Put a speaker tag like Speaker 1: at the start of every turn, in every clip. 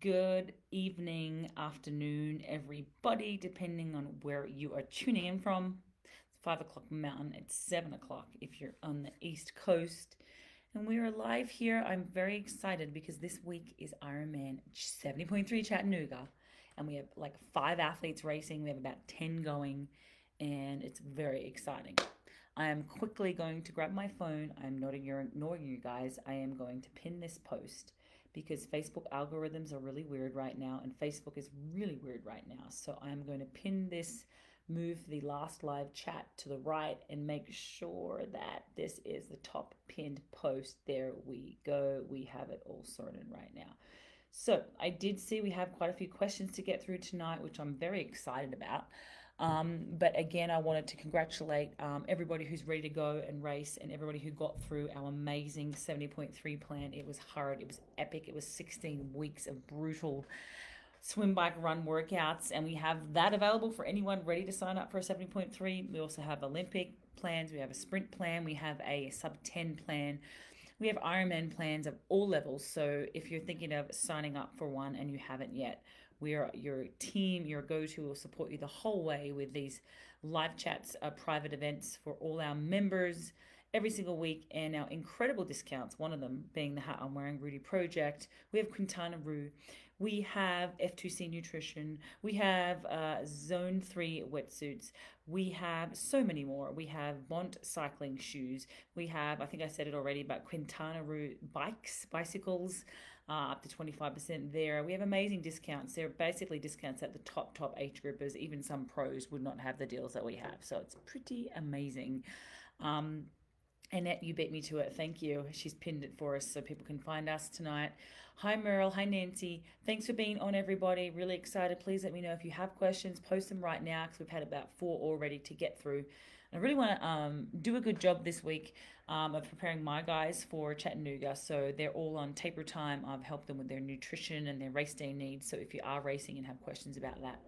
Speaker 1: Good evening, afternoon, everybody, depending on where you are tuning in from. It's five o'clock Mountain, it's seven o'clock if you're on the East Coast. And we are live here. I'm very excited because this week is Ironman 70.3 Chattanooga. And we have like five athletes racing, we have about 10 going, and it's very exciting. I am quickly going to grab my phone. I'm not ignoring you guys. I am going to pin this post because Facebook algorithms are really weird right now, and Facebook is really weird right now. So I'm going to pin this, move the last live chat to the right, and make sure that this is the top pinned post. There we go. We have it all sorted right now. So I did see we have quite a few questions to get through tonight, which I'm very excited about. Um, but again, I wanted to congratulate um, everybody who's ready to go and race and everybody who got through our amazing 70.3 plan. It was hard, it was epic, it was 16 weeks of brutal swim, bike, run workouts. And we have that available for anyone ready to sign up for a 70.3. We also have Olympic plans, we have a sprint plan, we have a sub 10 plan. We have Ironman plans of all levels. So if you're thinking of signing up for one and you haven't yet, we are your team, your go to will support you the whole way with these live chats, uh, private events for all our members every single week, and our incredible discounts. One of them being the Hat I'm Wearing Rudy Project. We have Quintana Roo. We have F2C Nutrition. We have uh, Zone 3 wetsuits. We have so many more. We have Bont cycling shoes. We have, I think I said it already, but Quintana Roo bikes, bicycles uh, up to 25% there. We have amazing discounts. They're basically discounts at the top, top age groupers. Even some pros would not have the deals that we have. So it's pretty amazing. Um, Annette, you beat me to it. Thank you. She's pinned it for us so people can find us tonight. Hi, Merle. Hi, Nancy. Thanks for being on, everybody. Really excited. Please let me know if you have questions. Post them right now because we've had about four already to get through. I really want to um, do a good job this week um, of preparing my guys for Chattanooga. So they're all on taper time. I've helped them with their nutrition and their race day needs. So if you are racing and have questions about that,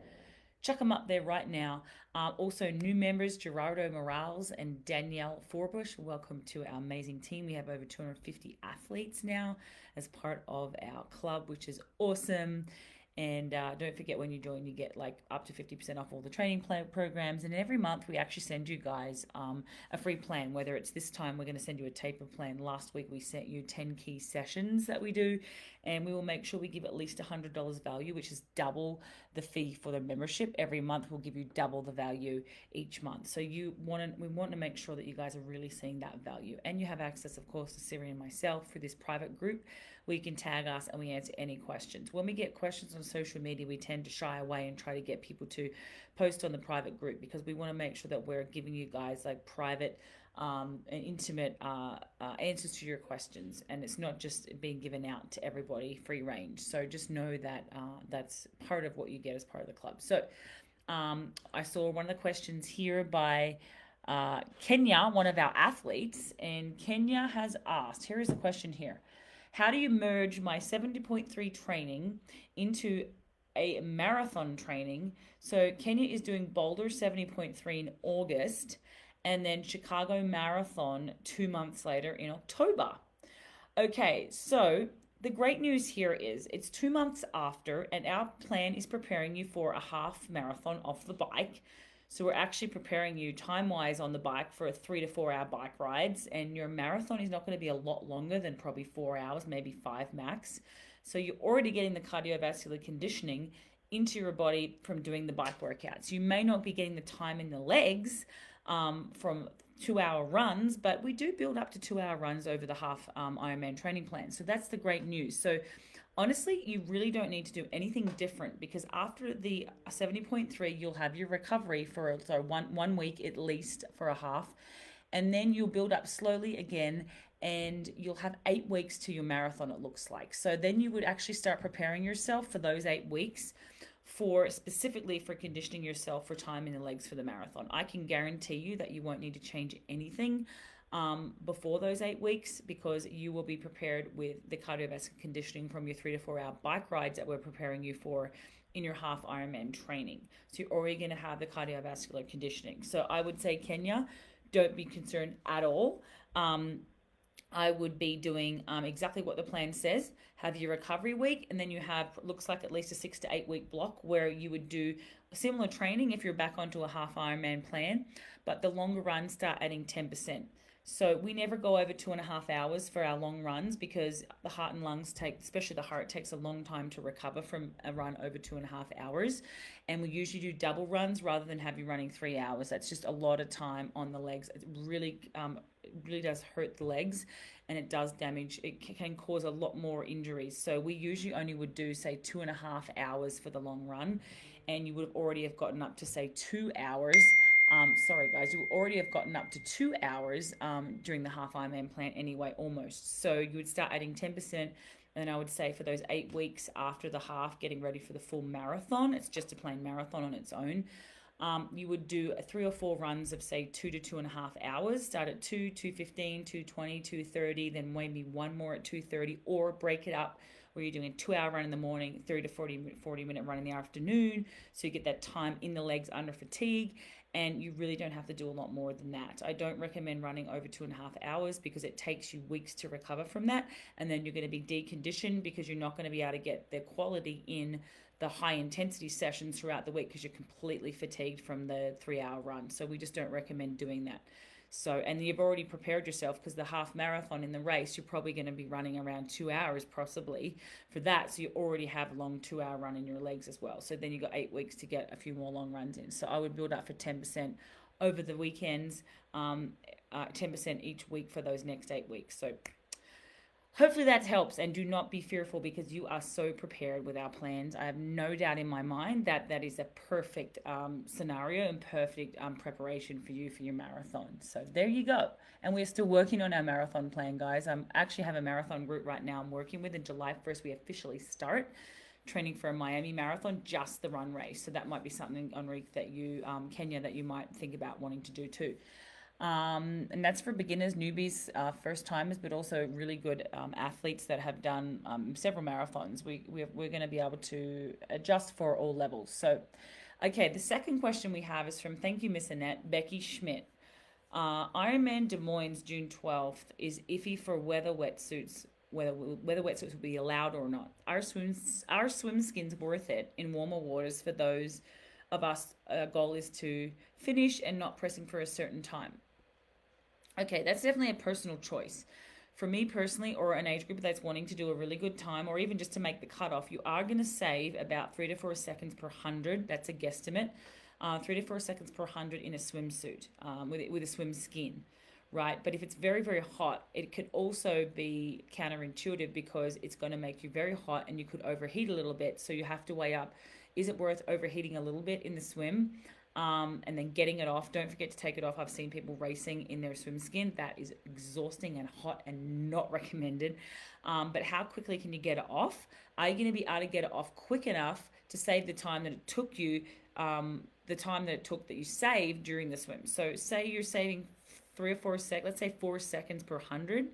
Speaker 1: chuck them up there right now. Uh, also, new members Gerardo Morales and Danielle Forbush. Welcome to our amazing team. We have over 250 athletes now as part of our club, which is awesome. And uh, don't forget when you join, you get like up to 50% off all the training plan programs. And every month, we actually send you guys um, a free plan, whether it's this time, we're going to send you a taper plan. Last week, we sent you 10 key sessions that we do. And we will make sure we give at least $100 value, which is double the fee for the membership. Every month, we'll give you double the value each month. So you want to, we want to make sure that you guys are really seeing that value. And you have access, of course, to Siri and myself through this private group where you can tag us and we answer any questions. When we get questions on social media, we tend to shy away and try to get people to post on the private group because we want to make sure that we're giving you guys like private um, and intimate uh, uh, answers to your questions, and it's not just being given out to everybody free range. So just know that uh, that's part of what you get as part of the club. So um, I saw one of the questions here by uh, Kenya, one of our athletes, and Kenya has asked. Here is a question here. How do you merge my 70.3 training into a marathon training? So Kenya is doing Boulder 70.3 in August and then Chicago Marathon two months later in October. Okay, so the great news here is it's two months after, and our plan is preparing you for a half marathon off the bike. So we're actually preparing you time wise on the bike for a three to four hour bike rides, and your marathon is not going to be a lot longer than probably four hours, maybe five max. So you're already getting the cardiovascular conditioning into your body from doing the bike workouts. You may not be getting the time in the legs um, from two hour runs, but we do build up to two hour runs over the half um, Ironman training plan. So that's the great news. So honestly, you really don't need to do anything different because after the 70.3, you'll have your recovery for so one, one week at least for a half. And then you'll build up slowly again and you'll have eight weeks to your marathon, it looks like. So then you would actually start preparing yourself for those eight weeks for specifically for conditioning yourself for time in the legs for the marathon. I can guarantee you that you won't need to change anything um, before those eight weeks because you will be prepared with the cardiovascular conditioning from your three to four hour bike rides that we're preparing you for in your half Ironman training. So you're already going to have the cardiovascular conditioning. So I would say, Kenya, don't be concerned at all. Um, I would be doing um, exactly what the plan says. Have your recovery week, and then you have looks like at least a six to eight week block where you would do similar training if you're back onto a half Ironman plan, but the longer runs start adding ten percent. So we never go over two and a half hours for our long runs because the heart and lungs take, especially the heart, takes a long time to recover from a run over two and a half hours. And we usually do double runs rather than have you running three hours. That's just a lot of time on the legs. It really, um, really does hurt the legs and it does damage. It can cause a lot more injuries. So we usually only would do say two and a half hours for the long run, and you would have already have gotten up to say two hours um, sorry, guys, you already have gotten up to two hours um, during the half Ironman plan anyway, almost. So you would start adding 10%. And I would say for those eight weeks after the half, getting ready for the full marathon, it's just a plain marathon on its own. Um, you would do three or four runs of say two to two and a half hours. Start at two, two fifteen, two twenty, two thirty, then maybe one more at two thirty, or break it up where you're doing a two hour run in the morning, 30 to 40, 40 minute run in the afternoon. So you get that time in the legs under fatigue and you really don't have to do a lot more than that. I don't recommend running over two and a half hours because it takes you weeks to recover from that, and then you're going to be deconditioned because you're not going to be able to get the quality in the high intensity sessions throughout the week because you're completely fatigued from the three hour run. So we just don't recommend doing that. So, and you've already prepared yourself because the half marathon in the race, you're probably going to be running around two hours possibly for that. So you already have a long two hour run in your legs as well. So then you've got eight weeks to get a few more long runs in. So I would build up for 10% over the weekends, um, uh, 10% each week for those next eight weeks. So Hopefully that helps and do not be fearful because you are so prepared with our plans. I have no doubt in my mind that that is a perfect um, scenario and perfect um, preparation for you for your marathon. So there you go. And we're still working on our marathon plan, guys. I actually have a marathon route right now I'm working with. In July 1st, we officially start training for a Miami marathon, just the run race. So that might be something, Enrique, that you, um, Kenya, that you might think about wanting to do too. Um, and that's for beginners, newbies, uh, first timers, but also really good um, athletes that have done um, several marathons. We, we're, we're going to be able to adjust for all levels. So, okay, the second question we have is from, thank you, Miss Annette, Becky Schmidt. Uh, Ironman Des Moines, June 12th, is iffy for weather wetsuits, whether whether wetsuits will be allowed or not. Our swims, our swim skins worth it in warmer waters for those of us. Our goal is to finish and not pressing for a certain time. Okay, that's definitely a personal choice. For me personally, or an age group that's wanting to do a really good time, or even just to make the cutoff, you are going to save about three to four seconds per hundred. That's a guesstimate. Uh, three to four seconds per hundred in a swimsuit um, with with a swim skin, right? But if it's very very hot, it could also be counterintuitive because it's going to make you very hot and you could overheat a little bit. So you have to weigh up: is it worth overheating a little bit in the swim? um, and then getting it off. Don't forget to take it off. I've seen people racing in their swim skin. That is exhausting and hot and not recommended. Um, but how quickly can you get it off? Are you going to be able to get it off quick enough to save the time that it took you, um, the time that it took that you saved during the swim? So, say you're saving three or four sec, let's say four seconds per hundred.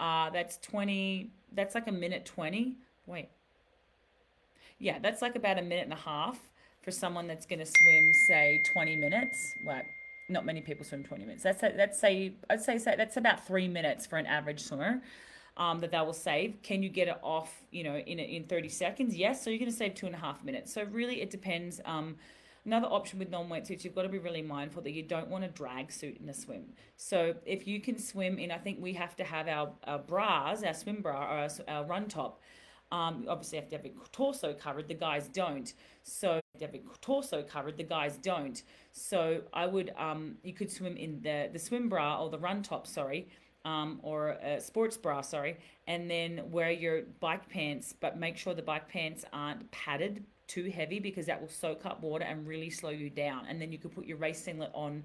Speaker 1: Uh, that's 20, that's like a minute 20. Wait. Yeah, that's like about a minute and a half for someone that's going to swim, say, 20 minutes, well, not many people swim 20 minutes. That's, that's say, I'd say, say that's about three minutes for an average swimmer. Um, that they will save. Can you get it off, you know, in in 30 seconds? Yes. So you're going to save two and a half minutes. So really, it depends. Um, another option with non-wetsuits, you've got to be really mindful that you don't want a drag suit in a swim. So if you can swim in, I think we have to have our, our bras, our swim bra, or our, our run top um, you obviously have to have your torso covered. The guys don't. So have your torso covered. The guys don't. So I would um, you could swim in the the swim bra or the run top. Sorry. Um, or a sports bra, sorry, and then wear your bike pants, but make sure the bike pants aren't padded too heavy because that will soak up water and really slow you down. And then you could put your race singlet on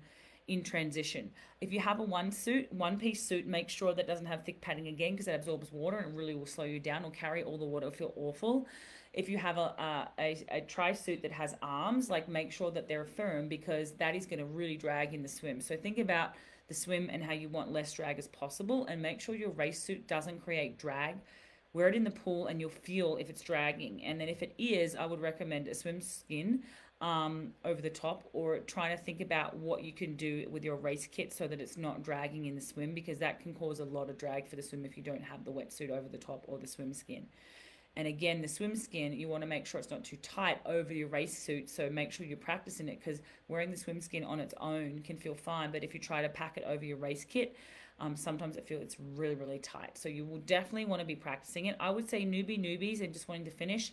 Speaker 1: in transition. If you have a one suit, one piece suit, make sure that doesn't have thick padding again because it absorbs water and really will slow you down or carry all the water. It'll feel awful. If you have a, a, a tri suit that has arms, like make sure that they're firm because that is going to really drag in the swim. So think about the swim and how you want less drag as possible and make sure your race suit doesn't create drag wear it in the pool and you'll feel if it's dragging. And then if it is, I would recommend a swim skin um, over the top or trying to think about what you can do with your race kit so that it's not dragging in the swim because that can cause a lot of drag for the swim if you don't have the wetsuit over the top or the swim skin. And again, the swim skin, you want to make sure it's not too tight over your race suit. So make sure you're practicing it because wearing the swim skin on its own can feel fine. But if you try to pack it over your race kit, um, sometimes it feels it's really, really tight. So you will definitely want to be practicing it. I would say newbie newbies and just wanting to finish,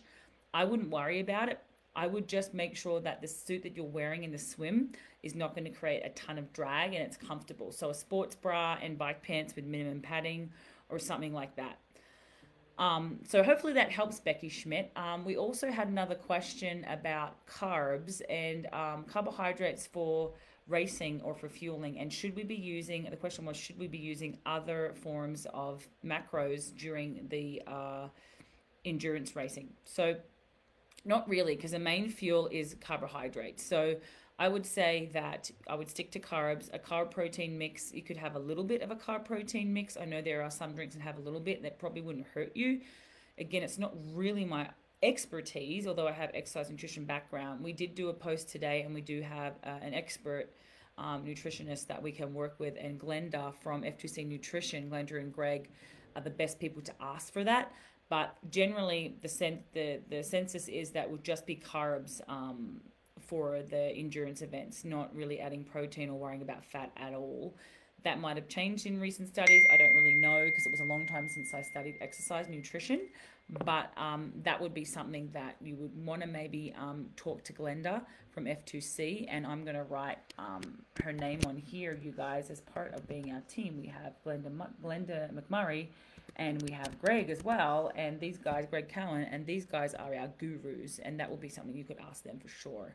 Speaker 1: I wouldn't worry about it. I would just make sure that the suit that you're wearing in the swim is not going to create a ton of drag and it's comfortable. So a sports bra and bike pants with minimum padding or something like that. Um, so hopefully that helps Becky Schmidt. Um, we also had another question about carbs and um, carbohydrates for racing or for fueling and should we be using the question was should we be using other forms of macros during the uh, endurance racing so not really because the main fuel is carbohydrates so I would say that I would stick to carbs. A carb protein mix, you could have a little bit of a carb protein mix. I know there are some drinks that have a little bit that probably wouldn't hurt you. Again, it's not really my expertise, although I have exercise nutrition background. We did do a post today, and we do have uh, an expert um, nutritionist that we can work with, and Glenda from F2C Nutrition, Glenda and Greg are the best people to ask for that. But generally, the sen- the the census is that would just be carbs. Um, for the endurance events, not really adding protein or worrying about fat at all. That might have changed in recent studies. I don't really know because it was a long time since I studied exercise nutrition. But um, that would be something that you would want to maybe um, talk to Glenda from F2C. And I'm going to write um, her name on here, you guys, as part of being our team. We have Glenda, Glenda McMurray and we have Greg as well. And these guys, Greg Cowan, and these guys are our gurus. And that will be something you could ask them for sure.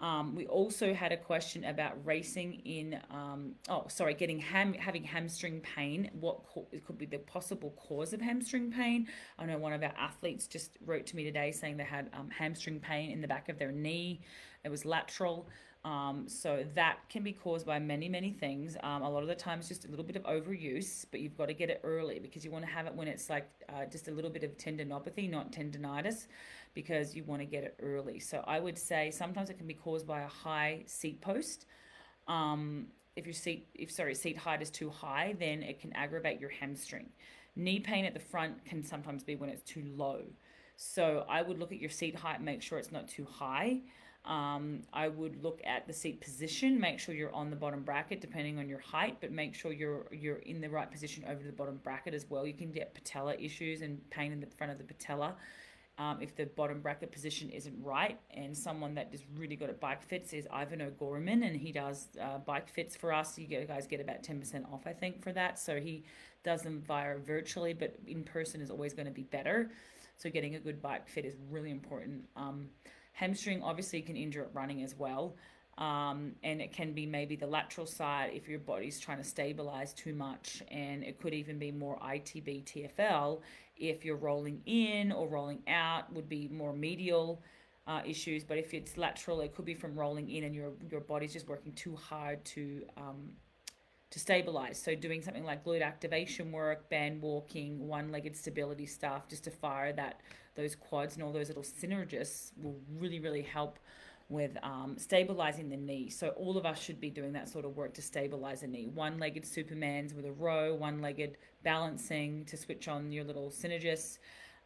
Speaker 1: Um, we also had a question about racing in, um, oh, sorry, getting ham, having hamstring pain. What co- could be the possible cause of hamstring pain? I know one of our athletes just wrote to me today saying they had um, hamstring pain in the back of their knee. It was lateral. Um, so that can be caused by many, many things. Um, a lot of the times, just a little bit of overuse, but you've got to get it early because you want to have it when it's like uh, just a little bit of tendinopathy, not tendonitis, because you want to get it early. So I would say sometimes it can be caused by a high seat post. Um, if your seat, if sorry, seat height is too high, then it can aggravate your hamstring. Knee pain at the front can sometimes be when it's too low. So I would look at your seat height, make sure it's not too high. Um, I would look at the seat position, make sure you're on the bottom bracket depending on your height, but make sure you're you're in the right position over the bottom bracket as well. You can get patella issues and pain in the front of the patella um, if the bottom bracket position isn't right. And someone that is really good at bike fits is Ivan O'Gorman, and he does uh, bike fits for us. You guys get about 10% off, I think, for that. So he does them via virtually, but in person is always going to be better. So getting a good bike fit is really important. Um, Hamstring obviously can injure it running as well. Um, and it can be maybe the lateral side if your body's trying to stabilize too much, and it could even be more ITB TFL if you're rolling in or rolling out, would be more medial uh, issues. But if it's lateral, it could be from rolling in and your your body's just working too hard to um, to stabilize. So doing something like glute activation work, band walking, one-legged stability stuff, just to fire that those quads and all those little synergists will really really help with um, stabilizing the knee. So all of us should be doing that sort of work to stabilize the knee. One-legged supermans with a row, one-legged balancing to switch on your little synergists.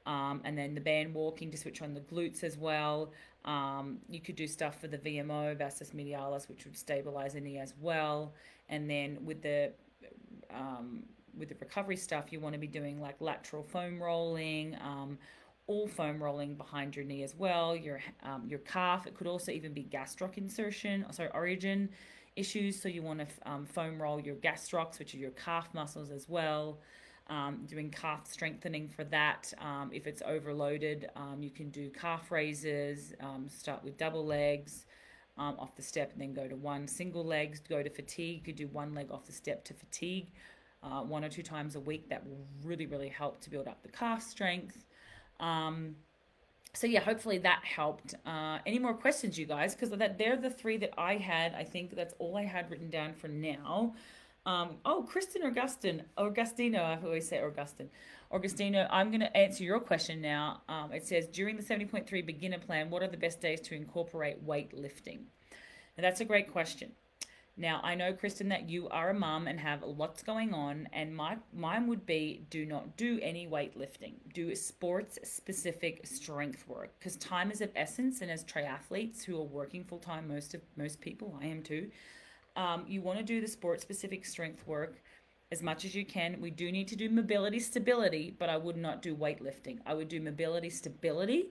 Speaker 1: Um, and then the band walking to switch on the glutes as well. Um, you could do stuff for the VMO, vastus medialis, which would stabilize the knee as well. And then with the um, with the recovery stuff, you want to be doing like lateral foam rolling, um, all foam rolling behind your knee as well. Your um, your calf. It could also even be gastroc insertion. Sorry, origin issues. So you want to um, foam roll your gastrocs, which are your calf muscles as well. Um, doing calf strengthening for that. Um, if it's overloaded, um, you can do calf raises. Um, start with double legs um, off the step and then go to one single legs, go to fatigue. You could do one leg off the step to fatigue uh, one or two times a week. That will really, really help to build up the calf strength. Um, so yeah, hopefully that helped. Uh, any more questions, you guys? Because that they're the three that I had. I think that's all I had written down for now. Um, oh, Kristen Augustin, Augustino, I always say Augustin. Augustino, I'm going to answer your question now. Um, it says, during the 70.3 beginner plan, what are the best days to incorporate weightlifting? And that's a great question. Now, I know, Kristen, that you are a mum and have lots going on, and my mine would be do not do any weightlifting. Do sports specific strength work because time is of essence. And as triathletes who are working full time, most of most people, I am too, um, you want to do the sport specific strength work as much as you can. We do need to do mobility stability, but I would not do weightlifting. I would do mobility stability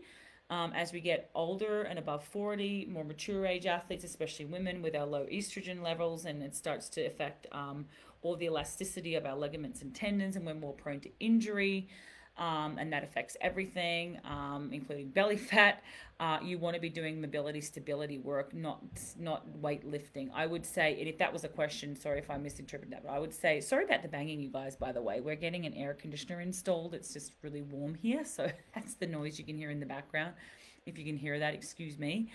Speaker 1: um, as we get older and above 40, more mature age athletes, especially women with our low estrogen levels, and it starts to affect um, all the elasticity of our ligaments and tendons, and we're more prone to injury. Um, and that affects everything, um, including belly fat. Uh, you want to be doing mobility stability work, not not weightlifting. I would say, and if that was a question, sorry if I misinterpreted that, but I would say, sorry about the banging, you guys. By the way, we're getting an air conditioner installed. It's just really warm here, so that's the noise you can hear in the background. If you can hear that, excuse me.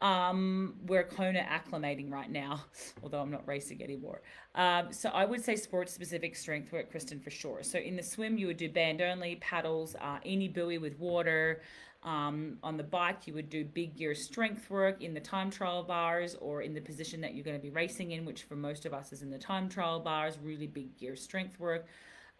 Speaker 1: Um, we're Kona acclimating right now, although I'm not racing anymore. Um, so I would say sports specific strength work, Kristen, for sure. So in the swim, you would do band only, paddles, uh, any buoy with water. Um, on the bike, you would do big gear strength work in the time trial bars or in the position that you're going to be racing in, which for most of us is in the time trial bars, really big gear strength work.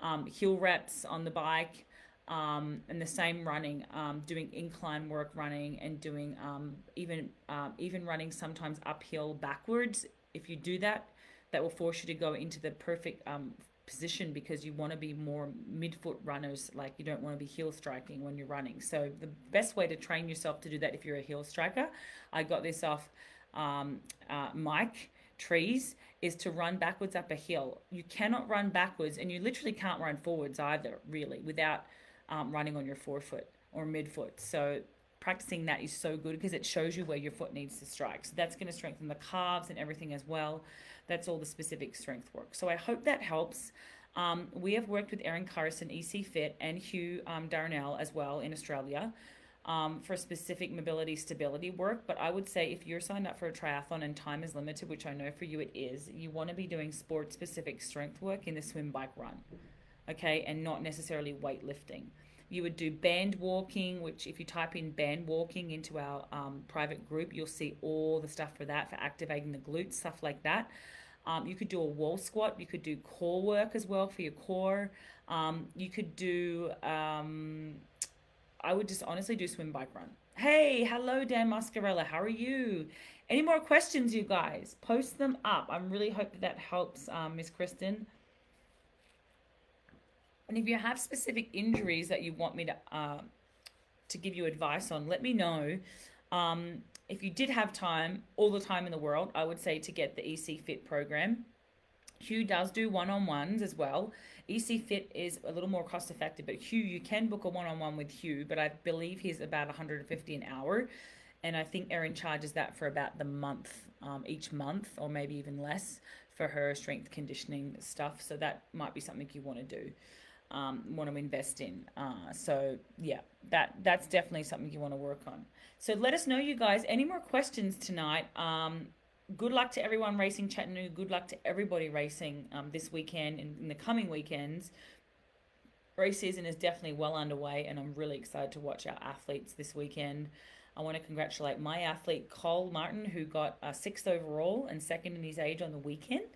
Speaker 1: Um, heel reps on the bike um, and the same running, um, doing incline work running and doing um, even uh, even running sometimes uphill backwards. If you do that, that will force you to go into the perfect um, position because you want to be more midfoot runners. Like you don't want to be heel striking when you're running. So the best way to train yourself to do that if you're a heel striker, I got this off um, uh, Mike trees is to run backwards up a hill. You cannot run backwards, and you literally can't run forwards either, really, without um, running on your forefoot or midfoot. So practicing that is so good because it shows you where your foot needs to strike. So that's going to strengthen the calves and everything as well. That's all the specific strength work. So I hope that helps. Um, we have worked with Erin Carson, EC Fit, and Hugh um, Darnell as well in Australia um, for specific mobility stability work. But I would say if you're signed up for a triathlon and time is limited, which I know for you it is, you want to be doing sport specific strength work in the swim, bike, run okay, and not necessarily weightlifting. You would do band walking, which if you type in band walking into our um, private group, you'll see all the stuff for that, for activating the glutes, stuff like that. Um, you could do a wall squat. You could do core work as well for your core. Um, you could do, um, I would just honestly do swim, bike, run. Hey, hello, Dan Mascarella. How are you? Any more questions, you guys? Post them up. I'm really hope that, that helps, um, Miss Kristen. And if you have specific injuries that you want me to uh, to give you advice on, let me know. Um, if you did have time, all the time in the world, I would say to get the EC Fit program. Hugh does do one on ones as well. EC Fit is a little more cost effective, but Hugh, you can book a one on one with Hugh, but I believe he's about 150 an hour. And I think Erin charges that for about the month, um, each month, or maybe even less for her strength conditioning stuff. So that might be something you want to do um, want to invest in. Uh, so yeah, that that's definitely something you want to work on. So let us know, you guys. Any more questions tonight? Um, good luck to everyone racing Chattanooga. Good luck to everybody racing um, this weekend and in the coming weekends. Race season is definitely well underway, and I'm really excited to watch our athletes this weekend. I want to congratulate my athlete Cole Martin, who got a sixth overall and second in his age on the weekend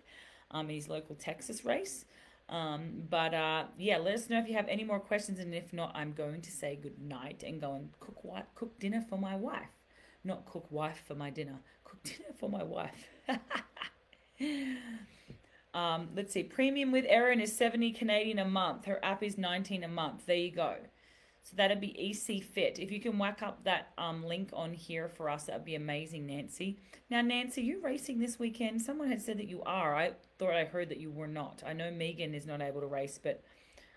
Speaker 1: um, in his local Texas race. Um, but uh, yeah, let us know if you have any more questions, and if not, I'm going to say good night and go and cook wi- cook dinner for my wife. Not cook wife for my dinner. Cook dinner for my wife. um, let's see. Premium with Erin is 70 Canadian a month. Her app is 19 a month. There you go. So that'd be EC Fit. If you can whack up that um, link on here for us, that'd be amazing, Nancy. Now, Nancy, you racing this weekend? Someone had said that you are. I thought I heard that you were not. I know Megan is not able to race, but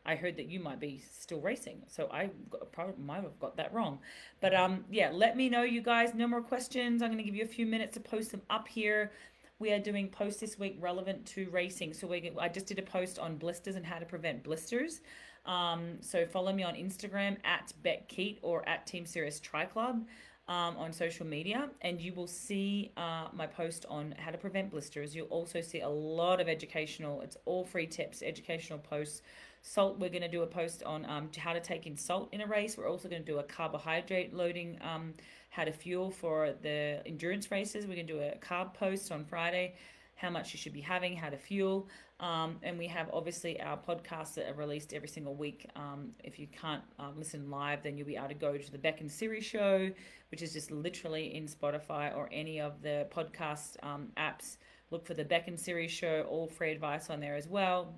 Speaker 1: I heard that you might be still racing. So I got, probably might have got that wrong. But um, yeah, let me know, you guys. No more questions. I'm going to give you a few minutes to post them up here. We are doing posts this week relevant to racing. So we, I just did a post on blisters and how to prevent blisters. Um, so follow me on Instagram at Bek Keat or at Team Sirius Tri Club. um, on social media, and you will see uh, my post on how to prevent blisters. You'll also see a lot of educational. It's all free tips, educational posts. Salt. We're going to do a post on um, how to take in salt in a race. We're also going to do a carbohydrate loading, um, how to fuel for the endurance races. We're going to do a carb post on Friday how much you should be having, how to fuel. Um, and we have obviously our podcasts that are released every single week. Um, if you can't um, listen live, then you'll be able to go to the Bek and Siri show, which is just literally in Spotify or any of the podcast um, apps. Look for the Bek and Siri show, all free advice on there as well.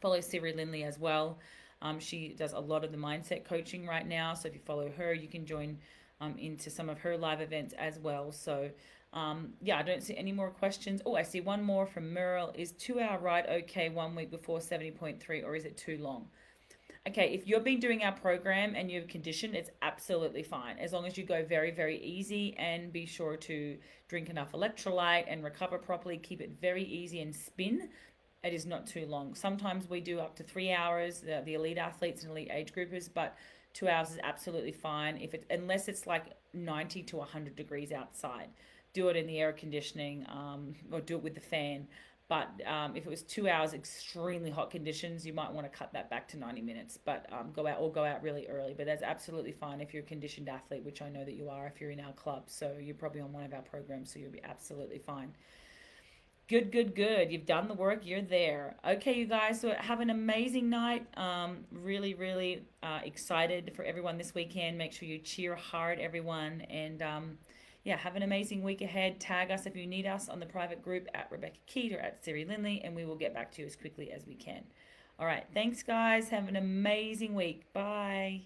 Speaker 1: Follow Siri Lindley as well. Um, she does a lot of the mindset coaching right now. So if you follow her, you can join um, into some of her live events as well. So um, yeah, I don't see any more questions. Oh, I see one more from Merle. Is two hour ride okay one week before 70.3 or is it too long? Okay, if you've been doing our program and you've conditioned, it's absolutely fine. As long as you go very, very easy and be sure to drink enough electrolyte and recover properly, keep it very easy and spin. It is not too long. Sometimes we do up to three hours, the, the elite athletes and elite age groupers, but two hours is absolutely fine if it unless it's like 90 to 100 degrees outside do it in the air conditioning um, or do it with the fan. But um, if it was two hours, extremely hot conditions, you might want to cut that back to 90 minutes. But um, go out or go out really early. But that's absolutely fine if you're a conditioned athlete, which I know that you are if you're in our club. So you're probably on one of our programs, so you'll be absolutely fine. Good, good, good. You've done the work. You're there. Okay, you guys. So have an amazing night. Um, really, really uh, excited for everyone this weekend. Make sure you cheer hard, everyone, and um, yeah, have an amazing week ahead. Tag us if you need us on the private group at Rebekah Keat or at Siri Lindley, and we will get back to you as quickly as we can. All right. Thanks, guys. Have an amazing week. Bye.